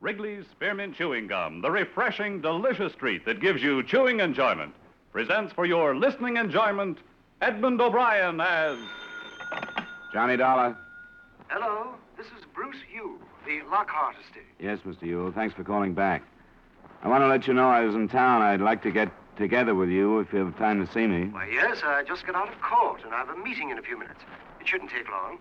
Wrigley's Spearmint Chewing Gum, the refreshing, delicious treat that gives you chewing enjoyment, presents for your listening enjoyment Edmund O'Brien as. Johnny Dollar. Hello, this is Bruce Yule, the Lockhart estate. Yes, Mr. Yule. Thanks for calling back. I want to let you know I was in town. I'd like to get together with you if you have time to see me. Why, yes, I just got out of court and I have a meeting in a few minutes. It shouldn't take long.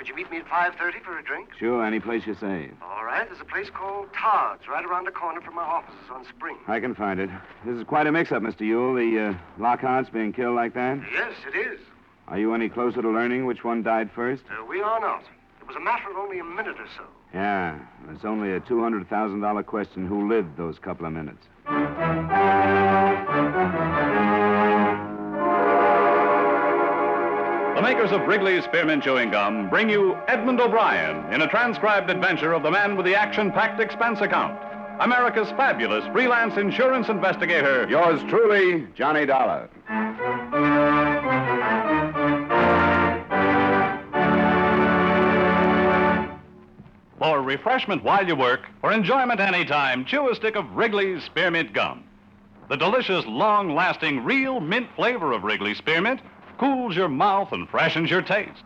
Could you meet me at 5.30 for a drink? Sure, any place you say. All right, there's a place called Todd's right around the corner from my offices on Spring. I can find it. This is quite a mix-up, Mr. Yule. The uh, Lockhart's being killed like that. Yes, it is. Are you any closer to learning which one died first? Uh, we are not. It was a matter of only a minute or so. Yeah, it's only a $200,000 question who lived those couple of minutes. The makers of Wrigley's Spearmint Chewing Gum bring you Edmund O'Brien in a transcribed adventure of the man with the action packed expense account. America's fabulous freelance insurance investigator. Yours truly, Johnny Dollar. For refreshment while you work, for enjoyment anytime, chew a stick of Wrigley's Spearmint Gum. The delicious, long lasting, real mint flavor of Wrigley's Spearmint cools your mouth and freshens your taste.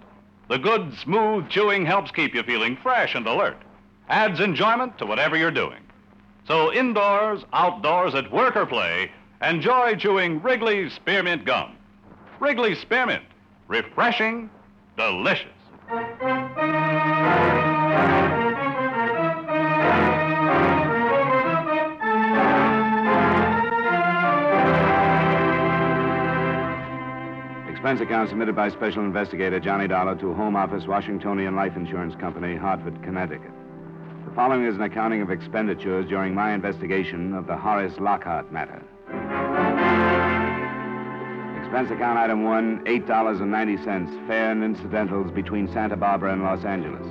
The good, smooth chewing helps keep you feeling fresh and alert, adds enjoyment to whatever you're doing. So, indoors, outdoors, at work or play, enjoy chewing Wrigley's Spearmint Gum. Wrigley's Spearmint, refreshing, delicious. Expense account submitted by Special Investigator Johnny Dollar to Home Office, Washingtonian Life Insurance Company, Hartford, Connecticut. The following is an accounting of expenditures during my investigation of the Horace Lockhart matter. Expense account item one, $8.90, fare and incidentals between Santa Barbara and Los Angeles.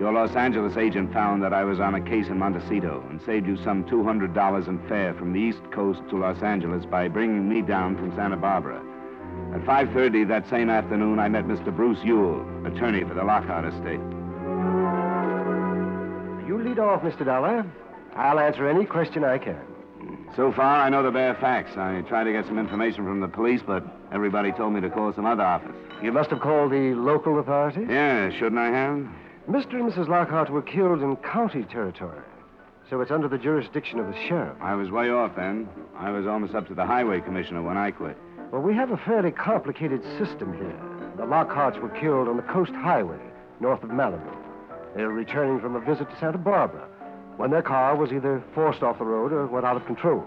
Your Los Angeles agent found that I was on a case in Montecito and saved you some $200 in fare from the East Coast to Los Angeles by bringing me down from Santa Barbara. At 5.30 that same afternoon, I met Mr. Bruce Yule, attorney for the Lockhart estate. You lead off, Mr. Dollar. I'll answer any question I can. So far, I know the bare facts. I tried to get some information from the police, but everybody told me to call some other office. You must have called the local authorities? Yeah, shouldn't I have? Mr. and Mrs. Lockhart were killed in county territory, so it's under the jurisdiction of the sheriff. I was way off then. I was almost up to the highway commissioner when I quit. Well, we have a fairly complicated system here. The Lockharts were killed on the Coast Highway, north of Malibu. They were returning from a visit to Santa Barbara when their car was either forced off the road or went out of control.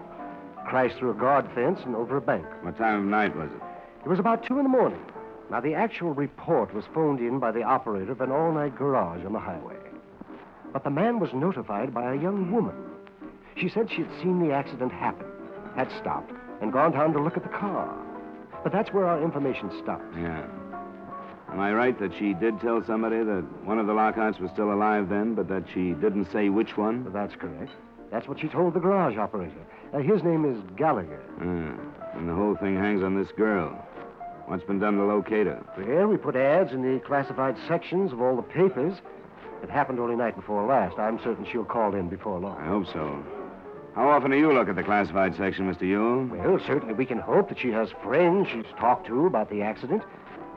Crashed through a guard fence and over a bank. What time of night was it? It was about two in the morning. Now, the actual report was phoned in by the operator of an all night garage on the highway. But the man was notified by a young woman. She said she had seen the accident happen, had stopped, and gone down to look at the car. But that's where our information stopped. Yeah. Am I right that she did tell somebody that one of the Lockharts was still alive then, but that she didn't say which one? Well, that's correct. That's what she told the garage operator. Uh, his name is Gallagher. Ah, and the whole thing hangs on this girl. What's been done to locate her? Well, we put ads in the classified sections of all the papers. It happened only night before last. I'm certain she'll call in before long. I hope so. How often do you look at the classified section, Mr. Yule? Well, certainly we can hope that she has friends she's talked to about the accident.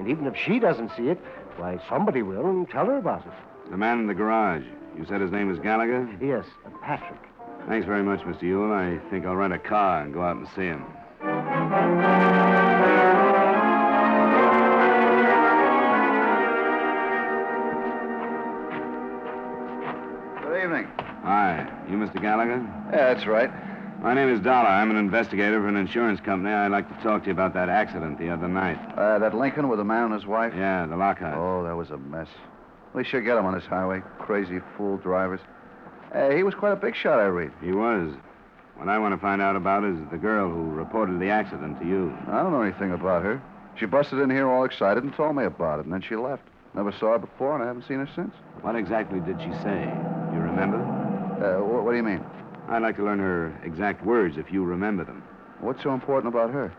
And even if she doesn't see it, why, somebody will and tell her about it. The man in the garage. You said his name is Gallagher? Yes, uh, Patrick. Thanks very much, Mr. Yule. I think I'll rent a car and go out and see him. You Mr. Gallagher? Yeah, that's right. My name is Dollar. I'm an investigator for an insurance company. I'd like to talk to you about that accident the other night. Uh, that Lincoln with the man and his wife? Yeah, the Lockhart. Oh, that was a mess. We should get him on this highway. Crazy fool drivers. Uh, he was quite a big shot, I read. He was. What I want to find out about is the girl who reported the accident to you. I don't know anything about her. She busted in here all excited and told me about it, and then she left. Never saw her before, and I haven't seen her since. What exactly did she say? You remember? Uh, wh- what do you mean? I'd like to learn her exact words if you remember them. What's so important about her?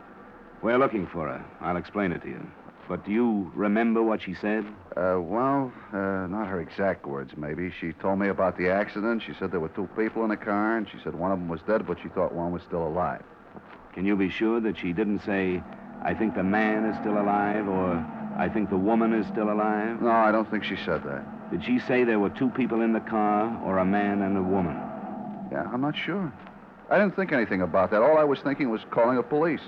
We're looking for her. I'll explain it to you. but do you remember what she said? Uh, well, uh, not her exact words, maybe. She told me about the accident. She said there were two people in the car, and she said one of them was dead, but she thought one was still alive. Can you be sure that she didn't say, I think the man is still alive, or I think the woman is still alive? No, I don't think she said that. Did she say there were two people in the car, or a man and a woman? Yeah, I'm not sure. I didn't think anything about that. All I was thinking was calling the police.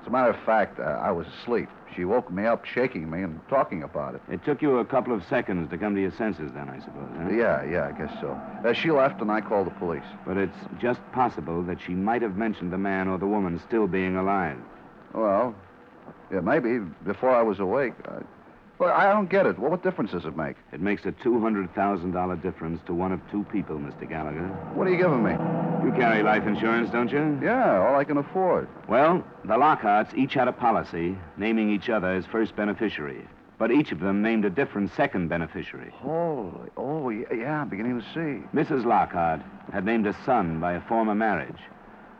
As a matter of fact, uh, I was asleep. She woke me up, shaking me, and talking about it. It took you a couple of seconds to come to your senses, then, I suppose, huh? Yeah, yeah, I guess so. Uh, she left, and I called the police. But it's just possible that she might have mentioned the man or the woman still being alive. Well, yeah, maybe before I was awake. I... Well, I don't get it. Well, what difference does it make? It makes a $200,000 difference to one of two people, Mr. Gallagher. What are you giving me? You carry life insurance, don't you? Yeah, all I can afford. Well, the Lockharts each had a policy naming each other as first beneficiary, but each of them named a different second beneficiary. Holy, oh, yeah, yeah, I'm beginning to see. Mrs. Lockhart had named a son by a former marriage.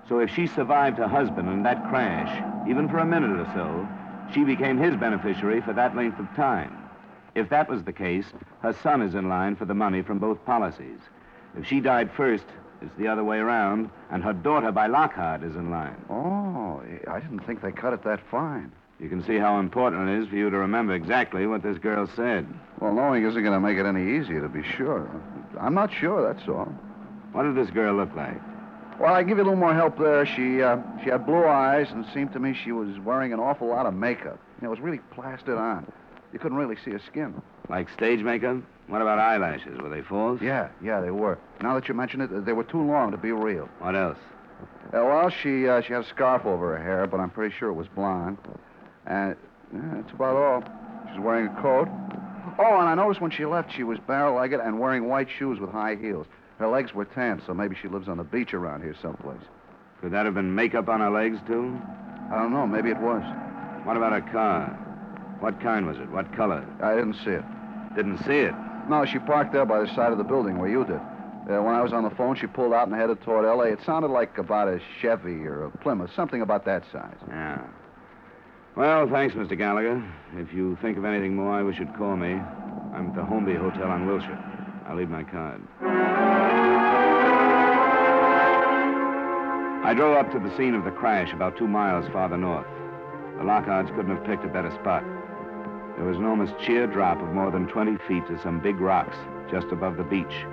So if she survived her husband in that crash, even for a minute or so, she became his beneficiary for that length of time. If that was the case, her son is in line for the money from both policies. If she died first, it's the other way around, and her daughter by Lockhart is in line. Oh, I didn't think they cut it that fine. You can see how important it is for you to remember exactly what this girl said. Well, knowing isn't going to make it any easier, to be sure. I'm not sure, that's all. What did this girl look like? Well, I give you a little more help there. She uh, she had blue eyes, and it seemed to me she was wearing an awful lot of makeup. It was really plastered on. You couldn't really see her skin. Like stage makeup? What about eyelashes? Were they false? Yeah, yeah, they were. Now that you mention it, they were too long to be real. What else? Uh, well, she uh, she had a scarf over her hair, but I'm pretty sure it was blonde. And yeah, that's about all. She's wearing a coat. Oh, and I noticed when she left, she was barrel-legged and wearing white shoes with high heels. Her legs were tan, so maybe she lives on the beach around here someplace. Could that have been makeup on her legs, too? I don't know. Maybe it was. What about her car? What kind was it? What color? I didn't see it. Didn't see it? No, she parked there by the side of the building where you did. Uh, when I was on the phone, she pulled out and headed toward L.A. It sounded like about a Chevy or a Plymouth, something about that size. Yeah. Well, thanks, Mr. Gallagher. If you think of anything more, I wish you'd call me. I'm at the Holmby Hotel on Wilshire. I'll leave my card. I drove up to the scene of the crash about two miles farther north. The Lockharts couldn't have picked a better spot. There was an almost sheer drop of more than 20 feet to some big rocks just above the beach.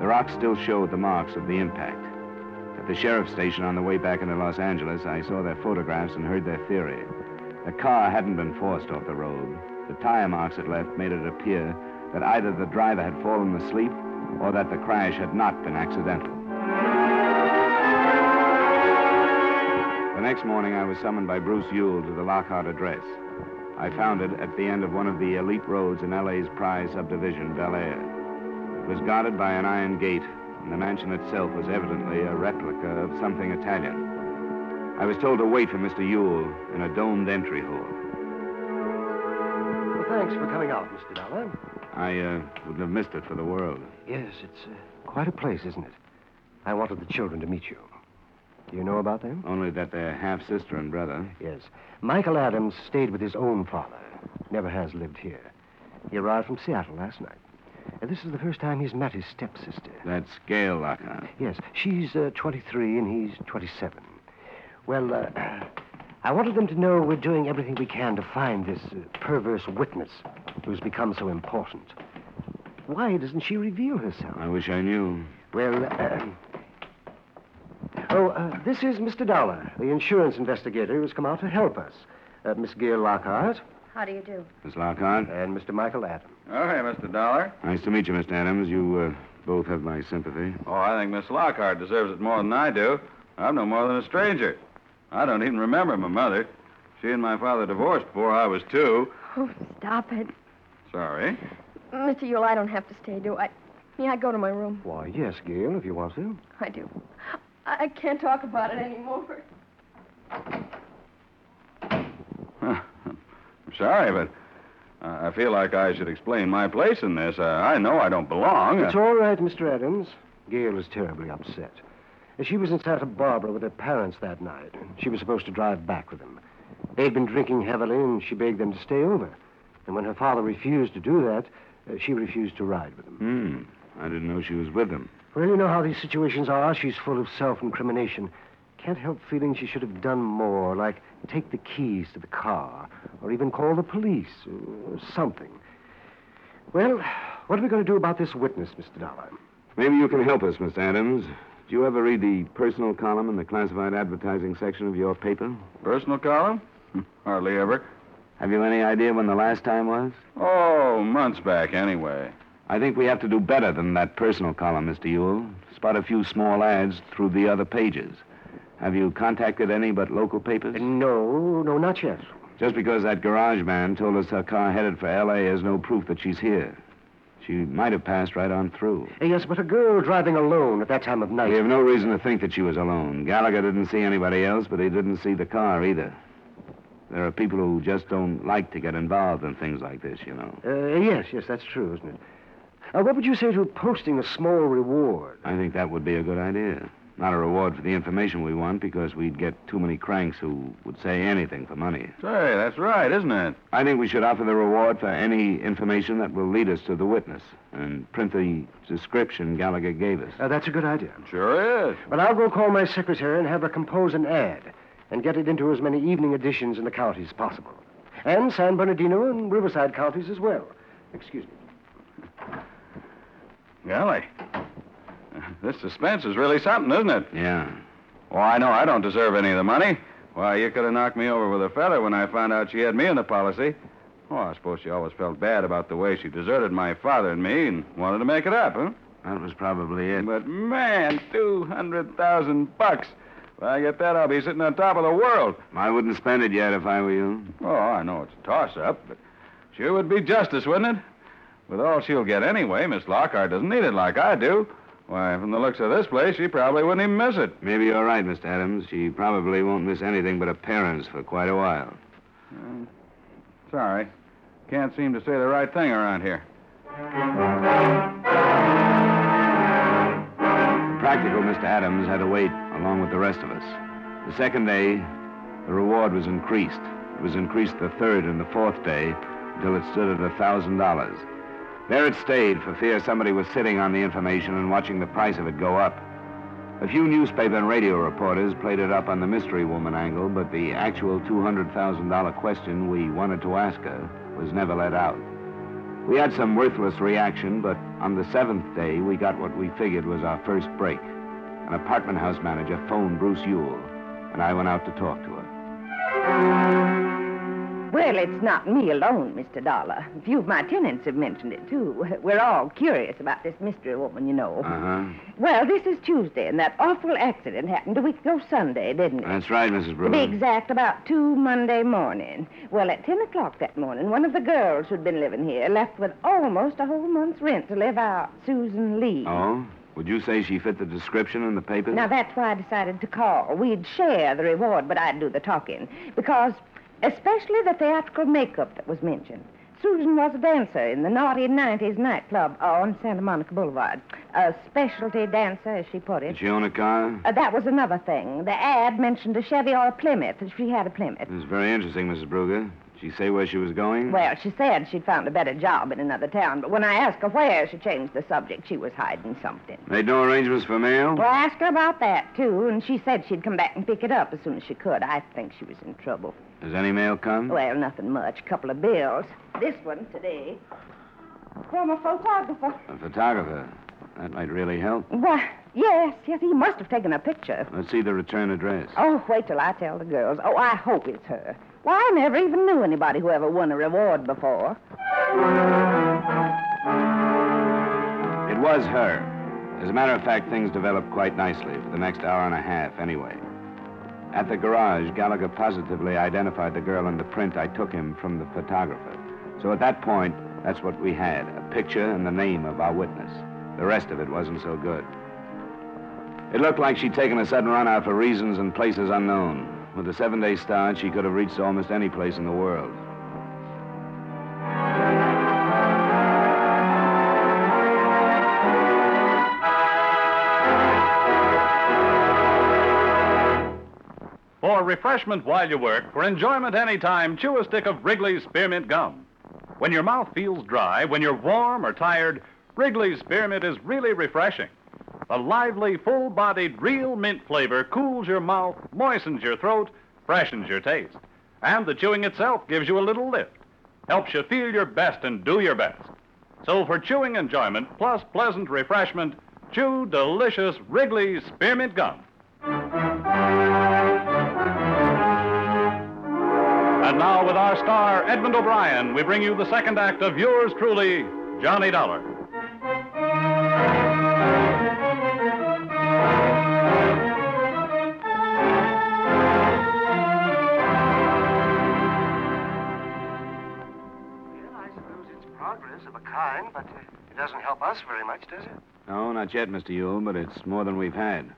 The rocks still showed the marks of the impact. At the sheriff's station on the way back into Los Angeles, I saw their photographs and heard their theory. The car hadn't been forced off the road. The tire marks it left made it appear that either the driver had fallen asleep or that the crash had not been accidental. Next morning, I was summoned by Bruce Yule to the Lockhart address. I found it at the end of one of the elite roads in LA's prize subdivision, Bel Air. It was guarded by an iron gate, and the mansion itself was evidently a replica of something Italian. I was told to wait for Mr. Yule in a domed entry hall. Well, thanks for coming out, Mr. Dollar. I uh, wouldn't have missed it for the world. Yes, it's uh, quite a place, isn't it? I wanted the children to meet you. Do you know about them? Only that they're half sister and brother. Yes. Michael Adams stayed with his own father. Never has lived here. He arrived from Seattle last night. And this is the first time he's met his stepsister. That's Gail Lockhart. Yes, she's uh, 23 and he's 27. Well, uh, I wanted them to know we're doing everything we can to find this uh, perverse witness who's become so important. Why doesn't she reveal herself? I wish I knew. Well, uh, oh, uh, this is Mr. Dollar, the insurance investigator who's come out to help us. Uh, Miss Gail Lockhart How do you do? Miss Lockhart? and Mr. Michael Adams. Oh, hey, Mr. Dollar. Nice to meet you, Mr. Adams. You uh, both have my sympathy. Oh, I think Miss Lockhart deserves it more than I do. I'm no more than a stranger. I don't even remember my mother. She and my father divorced before I was two. Oh, stop it. Sorry. Mr. Yule, I don't have to stay, do I? May I go to my room? Why, yes, Gail, if you want to. I do. I I can't talk about it anymore. I'm sorry, but I feel like I should explain my place in this. Uh, I know I don't belong. It's all right, Mr. Adams. Gail is terribly upset. She was in Santa Barbara with her parents that night. She was supposed to drive back with them. They'd been drinking heavily, and she begged them to stay over. And when her father refused to do that, uh, she refused to ride with him. Hmm. I didn't know she was with them. Well, you know how these situations are. She's full of self incrimination. Can't help feeling she should have done more, like take the keys to the car, or even call the police, or something. Well, what are we going to do about this witness, Mr. Dollar? Maybe you can help us, Mr. Adams. Do you ever read the personal column in the classified advertising section of your paper? Personal column? Hardly ever. Have you any idea when the last time was? Oh, months back, anyway. I think we have to do better than that personal column, Mr. Yule. Spot a few small ads through the other pages. Have you contacted any but local papers? No, no, not yet. Just because that garage man told us her car headed for L.A. is no proof that she's here. She might have passed right on through. Yes, but a girl driving alone at that time of night. We have no reason to think that she was alone. Gallagher didn't see anybody else, but he didn't see the car either. There are people who just don't like to get involved in things like this, you know. Uh, yes, yes, that's true, isn't it? Uh, what would you say to posting a small reward? I think that would be a good idea. Not a reward for the information we want, because we'd get too many cranks who would say anything for money. Say, that's right, isn't it? I think we should offer the reward for any information that will lead us to the witness and print the description Gallagher gave us. Uh, that's a good idea. Sure is. Well, I'll go call my secretary and have her compose an ad and get it into as many evening editions in the counties as possible. And San Bernardino and Riverside counties as well. Excuse me. Golly. This suspense is really something, isn't it? Yeah. Well, I know I don't deserve any of the money. Why, you could have knocked me over with a feather when I found out she had me in the policy. Oh, I suppose she always felt bad about the way she deserted my father and me and wanted to make it up, huh? That was probably it. But man, two hundred thousand bucks. If I get that, I'll be sitting on top of the world. I wouldn't spend it yet if I were you. Oh, I know it's a toss-up, but sure would be justice, wouldn't it? With all she'll get anyway, Miss Lockhart doesn't need it like I do. Why, from the looks of this place, she probably wouldn't even miss it. Maybe you're right, Mr. Adams. She probably won't miss anything but appearance for quite a while. Uh, sorry. Can't seem to say the right thing around here. Practical Mr. Adams had to wait along with the rest of us. The second day, the reward was increased. It was increased the third and the fourth day until it stood at a thousand dollars. There it stayed for fear somebody was sitting on the information and watching the price of it go up. A few newspaper and radio reporters played it up on the mystery woman angle, but the actual $200,000 question we wanted to ask her was never let out. We had some worthless reaction, but on the seventh day, we got what we figured was our first break. An apartment house manager phoned Bruce Yule, and I went out to talk to her. Well, it's not me alone, Mr. Dollar. A few of my tenants have mentioned it, too. We're all curious about this mystery woman, you know. Uh-huh. Well, this is Tuesday, and that awful accident happened a week ago Sunday, didn't it? That's right, Mrs. To Brewer. be exact, about two Monday morning. Well, at 10 o'clock that morning, one of the girls who'd been living here left with almost a whole month's rent to live out, Susan Lee. Oh? Would you say she fit the description in the papers? Now, that's why I decided to call. We'd share the reward, but I'd do the talking. Because, especially the theatrical makeup that was mentioned. Susan was a dancer in the naughty 90s nightclub on Santa Monica Boulevard. A specialty dancer, as she put it. Did she own a car? Uh, that was another thing. The ad mentioned a Chevy or a Plymouth, if she had a Plymouth. This is very interesting, Mrs. Brugger. Did she say where she was going? Well, she said she'd found a better job in another town, but when I asked her where, she changed the subject. She was hiding something. Made no arrangements for mail? Well, I asked her about that, too, and she said she'd come back and pick it up as soon as she could. I think she was in trouble. Has any mail come? Well, nothing much. A couple of bills. This one today. From a photographer. A photographer. That might really help. Why, yes, yes, he must have taken a picture. Let's see the return address. Oh, wait till I tell the girls. Oh, I hope it's her. Why, I never even knew anybody who ever won a reward before. It was her. As a matter of fact, things developed quite nicely for the next hour and a half, anyway. At the garage, Gallagher positively identified the girl in the print I took him from the photographer. So at that point, that's what we had a picture and the name of our witness. The rest of it wasn't so good. It looked like she'd taken a sudden run out for reasons and places unknown. With a seven day start, she could have reached almost any place in the world. Refreshment while you work, for enjoyment anytime, chew a stick of Wrigley's Spearmint Gum. When your mouth feels dry, when you're warm or tired, Wrigley's Spearmint is really refreshing. The lively, full bodied, real mint flavor cools your mouth, moistens your throat, freshens your taste. And the chewing itself gives you a little lift, helps you feel your best and do your best. So for chewing enjoyment plus pleasant refreshment, chew delicious Wrigley's Spearmint Gum. And now, with our star, Edmund O'Brien, we bring you the second act of yours truly, Johnny Dollar. Well, I suppose it's progress of a kind, but uh, it doesn't help us very much, does it? No, not yet, Mr. Yule, but it's more than we've had.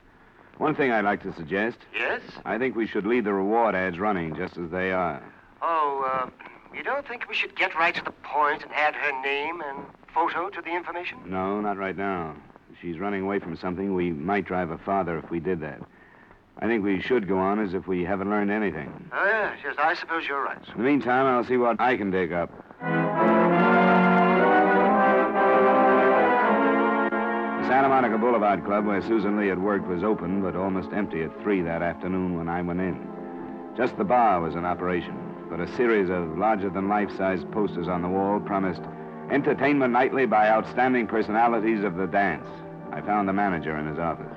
One thing I'd like to suggest Yes? I think we should leave the reward ads running just as they are. Oh, uh, you don't think we should get right to the point and add her name and photo to the information? No, not right now. She's running away from something, we might drive her farther if we did that. I think we should go on as if we haven't learned anything. Oh, yes, yes, I suppose you're right. In the meantime, I'll see what I can dig up. The Santa Monica Boulevard Club, where Susan Lee had worked, was open but almost empty at 3 that afternoon when I went in. Just the bar was in operation, but a series of larger than life size posters on the wall promised entertainment nightly by outstanding personalities of the dance. I found the manager in his office.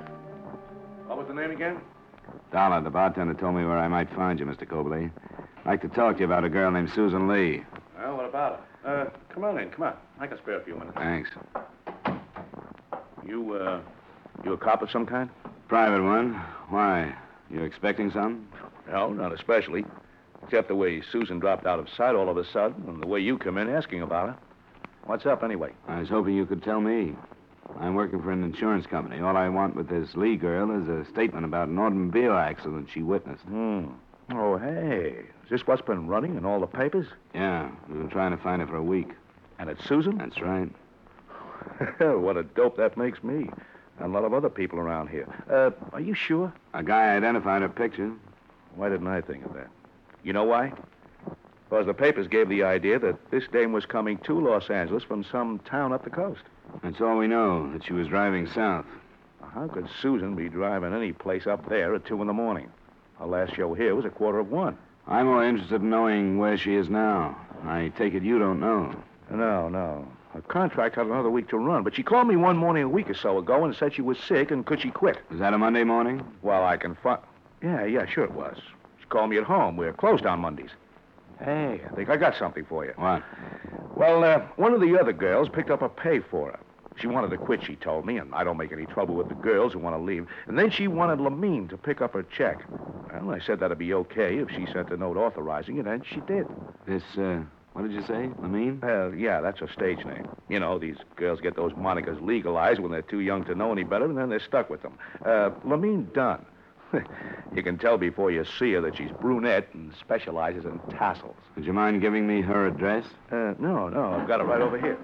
What was the name again? Dollar, the bartender told me where I might find you, Mr. Cobley. I'd like to talk to you about a girl named Susan Lee. Well, what about her? Uh, come on in, come on. I can spare a few minutes. Thanks. You, uh, you a cop of some kind? Private one. Why? You expecting some? No, not especially. Except the way Susan dropped out of sight all of a sudden, and the way you come in asking about her. What's up, anyway? I was hoping you could tell me. I'm working for an insurance company. All I want with this Lee girl is a statement about an automobile accident she witnessed. Hmm. Oh, hey. Is this what's been running in all the papers? Yeah, we've been trying to find her for a week. And it's Susan? That's right. what a dope that makes me. And a lot of other people around here. Uh, are you sure? A guy identified her picture. Why didn't I think of that? You know why? Because the papers gave the idea that this dame was coming to Los Angeles from some town up the coast. That's all we know, that she was driving south. How could Susan be driving any place up there at 2 in the morning? Our last show here was a quarter of one. I'm more interested in knowing where she is now. I take it you don't know. No, no. Her contract had another week to run, but she called me one morning a week or so ago and said she was sick and could she quit. Was that a Monday morning? Well, I can find. Yeah, yeah, sure it was. Called me at home. We're closed on Mondays. Hey, I think I got something for you. What? Well, uh, one of the other girls picked up a pay for her. She wanted to quit, she told me, and I don't make any trouble with the girls who want to leave. And then she wanted Lamine to pick up her check. Well, I said that'd be okay if she sent a note authorizing it, and she did. This, uh, what did you say? Lamine? Well, yeah, that's her stage name. You know, these girls get those monikers legalized when they're too young to know any better, and then they're stuck with them. Uh, Lamine Dunn. you can tell before you see her that she's brunette and specializes in tassels. Would you mind giving me her address? Uh, no, no, I've got it right over here.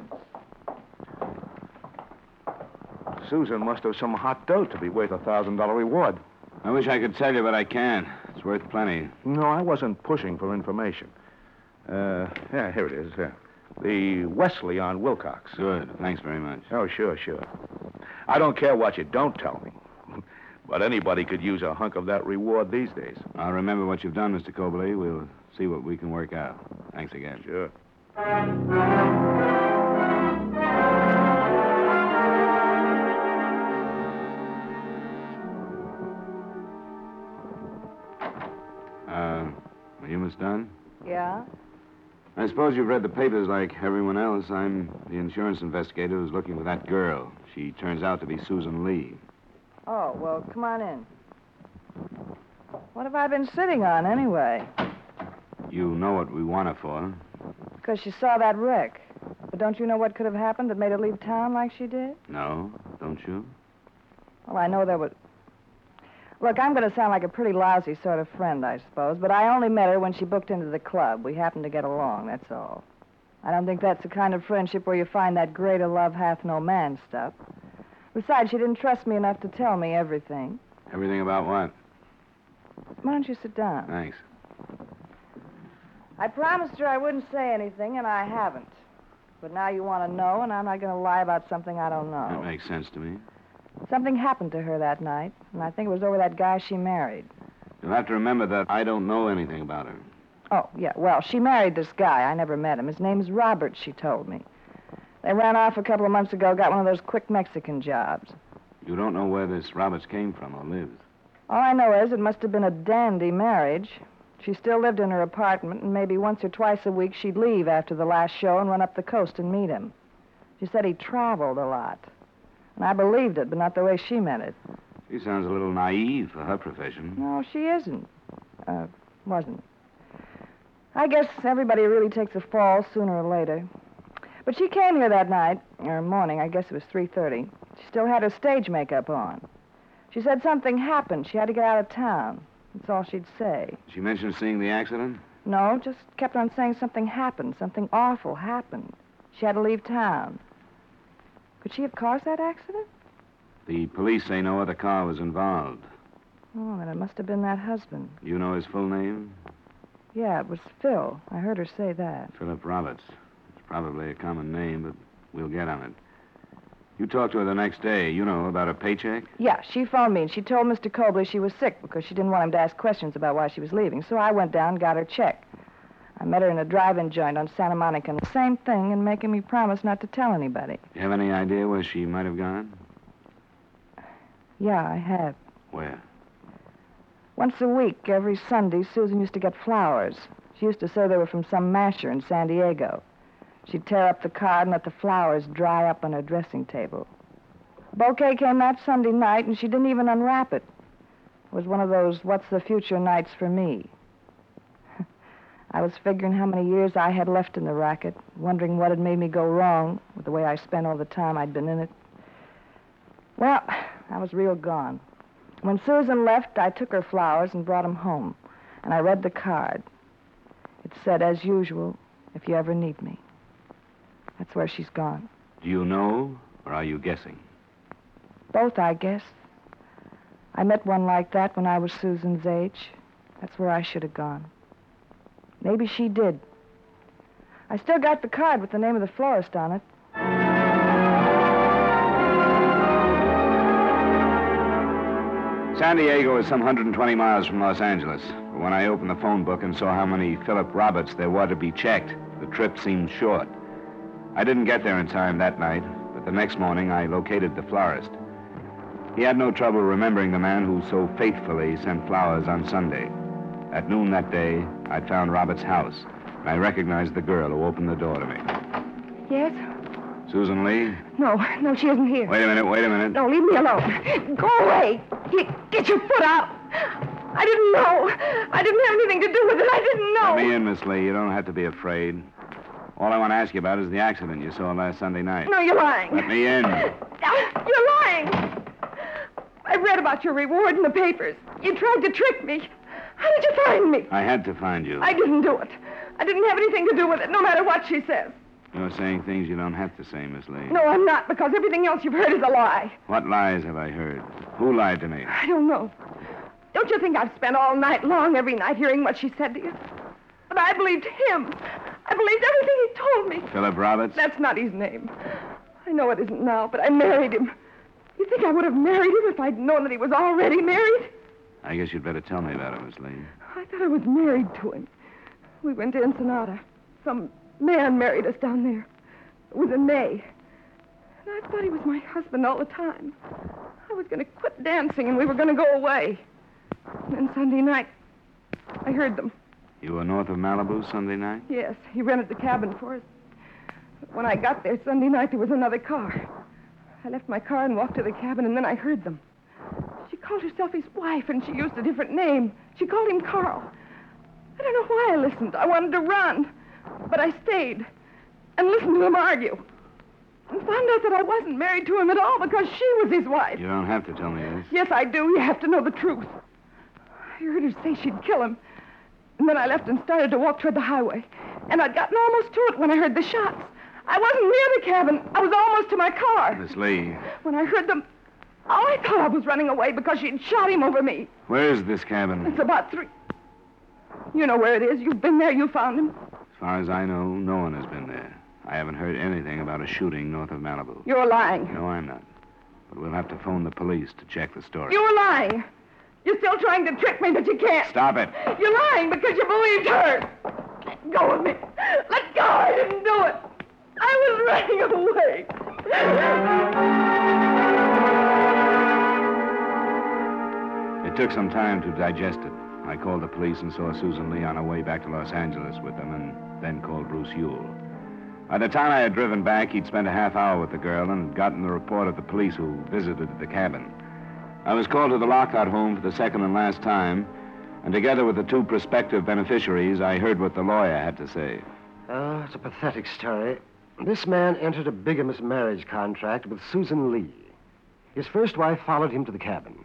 Susan must have some hot dough to be worth a thousand dollar reward. I wish I could tell you, but I can't. It's worth plenty. No, I wasn't pushing for information. Uh, yeah, here it is. Uh, the Wesley on Wilcox. Good. Thanks very much. Oh, sure, sure. I don't care what you don't tell me. But anybody could use a hunk of that reward these days. I'll remember what you've done, Mr. Cobley. We'll see what we can work out. Thanks again. Sure. Uh, are you Miss Dunn? Yeah? I suppose you've read the papers like everyone else. I'm the insurance investigator who's looking for that girl. She turns out to be Susan Lee. Oh, well, come on in. What have I been sitting on, anyway? You know what we want her for. Because she saw that wreck. But don't you know what could have happened that made her leave town like she did? No, don't you? Well, I know there was. Look, I'm going to sound like a pretty lousy sort of friend, I suppose, but I only met her when she booked into the club. We happened to get along, that's all. I don't think that's the kind of friendship where you find that greater love hath no man stuff. Besides, she didn't trust me enough to tell me everything. Everything about what? Why don't you sit down? Thanks. I promised her I wouldn't say anything, and I haven't. But now you want to know, and I'm not going to lie about something I don't know. That makes sense to me. Something happened to her that night, and I think it was over that guy she married. You'll have to remember that I don't know anything about her. Oh, yeah. Well, she married this guy. I never met him. His name's Robert, she told me. They ran off a couple of months ago, got one of those quick Mexican jobs. You don't know where this Roberts came from or lives. All I know is it must have been a dandy marriage. She still lived in her apartment, and maybe once or twice a week she'd leave after the last show and run up the coast and meet him. She said he traveled a lot. And I believed it, but not the way she meant it. She sounds a little naive for her profession. No, she isn't. Uh, wasn't. I guess everybody really takes a fall sooner or later. But she came here that night, or morning, I guess it was 3.30. She still had her stage makeup on. She said something happened. She had to get out of town. That's all she'd say. She mentioned seeing the accident? No, just kept on saying something happened. Something awful happened. She had to leave town. Could she have caused that accident? The police say no other car was involved. Oh, then it must have been that husband. You know his full name? Yeah, it was Phil. I heard her say that. Philip Roberts. Probably a common name, but we'll get on it. You talked to her the next day, you know, about a paycheck? Yeah, she phoned me and she told Mr. Cobley she was sick because she didn't want him to ask questions about why she was leaving. So I went down and got her check. I met her in a drive-in joint on Santa Monica, and the same thing, and making me promise not to tell anybody. You have any idea where she might have gone? Yeah, I have. Where? Once a week, every Sunday, Susan used to get flowers. She used to say they were from some masher in San Diego. She'd tear up the card and let the flowers dry up on her dressing table. Bouquet came that Sunday night, and she didn't even unwrap it. It was one of those what's the future nights for me. I was figuring how many years I had left in the racket, wondering what had made me go wrong with the way I spent all the time I'd been in it. Well, I was real gone. When Susan left, I took her flowers and brought 'em home, and I read the card. It said, as usual, if you ever need me. That's where she's gone. Do you know, or are you guessing? Both, I guess. I met one like that when I was Susan's age. That's where I should have gone. Maybe she did. I still got the card with the name of the florist on it. San Diego is some 120 miles from Los Angeles. But when I opened the phone book and saw how many Philip Roberts there were to be checked, the trip seemed short. I didn't get there in time that night, but the next morning I located the florist. He had no trouble remembering the man who so faithfully sent flowers on Sunday. At noon that day, I found Robert's house, and I recognized the girl who opened the door to me. Yes? Susan Lee? No, no, she isn't here. Wait a minute, wait a minute. No, leave me alone. Go away. Get, get your foot out. I didn't know. I didn't have anything to do with it. I didn't know. Let me in, Miss Lee. You don't have to be afraid. All I want to ask you about is the accident you saw last Sunday night. No, you're lying. Let me in. You're lying. I read about your reward in the papers. You tried to trick me. How did you find me? I had to find you. I didn't do it. I didn't have anything to do with it, no matter what she says. You're saying things you don't have to say, Miss Lee. No, I'm not, because everything else you've heard is a lie. What lies have I heard? Who lied to me? I don't know. Don't you think I've spent all night long every night hearing what she said to you? But I believed him. I believed everything he told me. Philip Roberts? That's not his name. I know it isn't now, but I married him. You think I would have married him if I'd known that he was already married? I guess you'd better tell me about it, Miss Lee. I thought I was married to him. We went to Ensenada. Some man married us down there. It was in May. And I thought he was my husband all the time. I was going to quit dancing and we were going to go away. And then Sunday night, I heard them. You were north of Malibu Sunday night? Yes, he rented the cabin for us. When I got there Sunday night, there was another car. I left my car and walked to the cabin, and then I heard them. She called herself his wife, and she used a different name. She called him Carl. I don't know why I listened. I wanted to run. But I stayed and listened to them argue. And found out that I wasn't married to him at all because she was his wife. You don't have to tell me this. Yes, I do. You have to know the truth. I heard her say she'd kill him. And then I left and started to walk toward the highway. And I'd gotten almost to it when I heard the shots. I wasn't near the cabin. I was almost to my car. Miss Lee, When I heard them, Oh, I thought I was running away because she'd shot him over me. Where is this cabin? It's about three. You know where it is. You've been there. You found him. As far as I know, no one has been there. I haven't heard anything about a shooting north of Malibu. You're lying. No, I'm not. But we'll have to phone the police to check the story. You're lying. You're still trying to trick me, but you can't. Stop it. You're lying because you believed her. Let go of me. Let go. I didn't do it. I was running away. It took some time to digest it. I called the police and saw Susan Lee on her way back to Los Angeles with them, and then called Bruce Yule. By the time I had driven back, he'd spent a half hour with the girl and had gotten the report of the police who visited the cabin. I was called to the Lockhart home for the second and last time, and together with the two prospective beneficiaries, I heard what the lawyer had to say. Oh, it's a pathetic story. This man entered a bigamous marriage contract with Susan Lee. His first wife followed him to the cabin.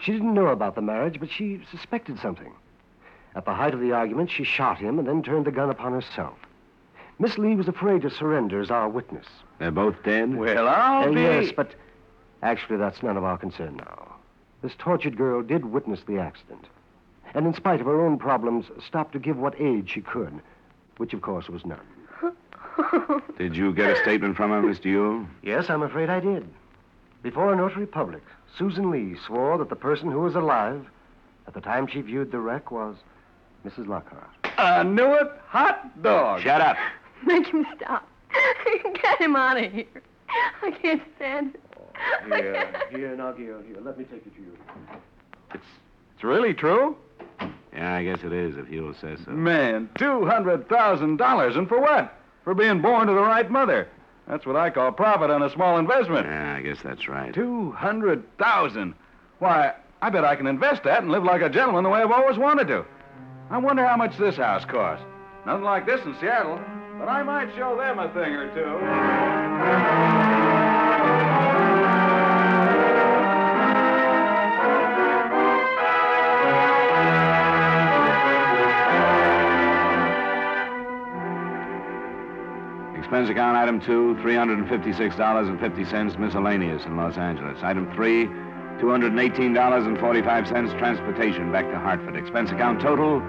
She didn't know about the marriage, but she suspected something. At the height of the argument, she shot him and then turned the gun upon herself. Miss Lee was afraid to surrender as our witness. They're both dead? Well, I'll Uh, be. yes, but actually, that's none of our concern now. This tortured girl did witness the accident. And in spite of her own problems, stopped to give what aid she could, which, of course, was none. Did you get a statement from her, Mr. Yule? Yes, I'm afraid I did. Before a notary public, Susan Lee swore that the person who was alive at the time she viewed the wreck was Mrs. Lockhart. I knew it. Hot dog. Shut up. Make him stop. Get him out of here. I can't stand it. I Here, can't. here, now, Gil, here. Let me take it to you. It's, it's really true? Yeah, I guess it is, if Yule says so. Man, $200,000. And for what? For being born to the right mother. That's what I call profit on a small investment. Yeah, I guess that's right. 200000 Why, I bet I can invest that and live like a gentleman the way I've always wanted to. I wonder how much this house costs. Nothing like this in Seattle, but I might show them a thing or two. Expense account item two, $356.50 miscellaneous in Los Angeles. Item three, $218.45 transportation back to Hartford. Expense account total,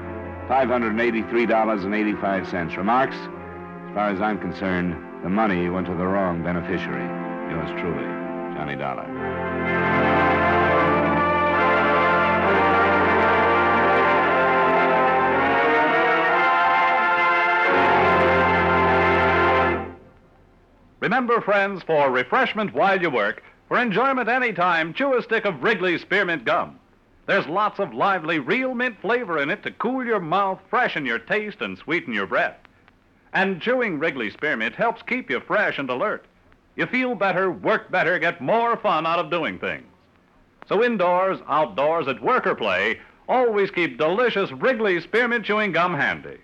$583.85. Remarks? As far as I'm concerned, the money went to the wrong beneficiary. Yours truly, Johnny Dollar. Remember, friends, for refreshment while you work, for enjoyment any time, chew a stick of Wrigley's Spearmint Gum. There's lots of lively, real mint flavor in it to cool your mouth, freshen your taste, and sweeten your breath. And chewing Wrigley Spearmint helps keep you fresh and alert. You feel better, work better, get more fun out of doing things. So indoors, outdoors, at work or play, always keep delicious Wrigley Spearmint Chewing Gum handy.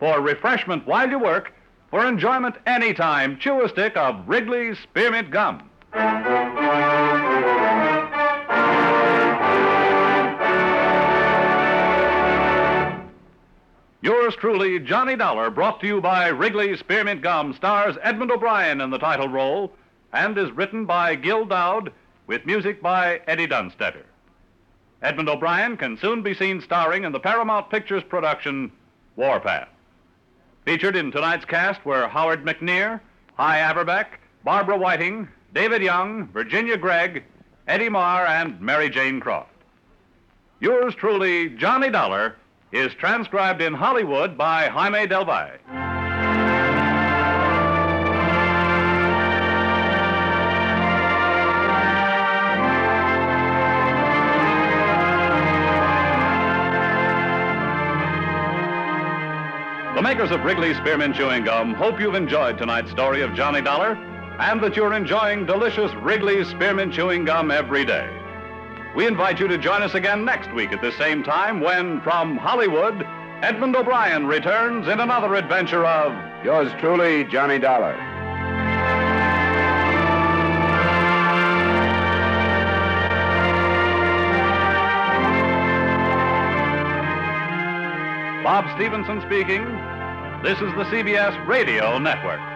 For refreshment while you work, for enjoyment anytime, chew a stick of Wrigley's Spearmint Gum. Yours truly, Johnny Dollar, brought to you by Wrigley's Spearmint Gum, stars Edmund O'Brien in the title role and is written by Gil Doud with music by Eddie Dunstedter. Edmund O'Brien can soon be seen starring in the Paramount Pictures production Warpath. Featured in tonight's cast were Howard McNear, Hy Averback, Barbara Whiting, David Young, Virginia Gregg, Eddie Marr, and Mary Jane Croft. Yours truly, Johnny Dollar, is transcribed in Hollywood by Jaime Del Valle. The makers of Wrigley Spearmint Chewing Gum hope you've enjoyed tonight's story of Johnny Dollar and that you're enjoying delicious Wrigley's Spearmint Chewing Gum every day. We invite you to join us again next week at the same time when, from Hollywood, Edmund O'Brien returns in another adventure of Yours truly, Johnny Dollar. Bob Stevenson speaking. This is the CBS Radio Network.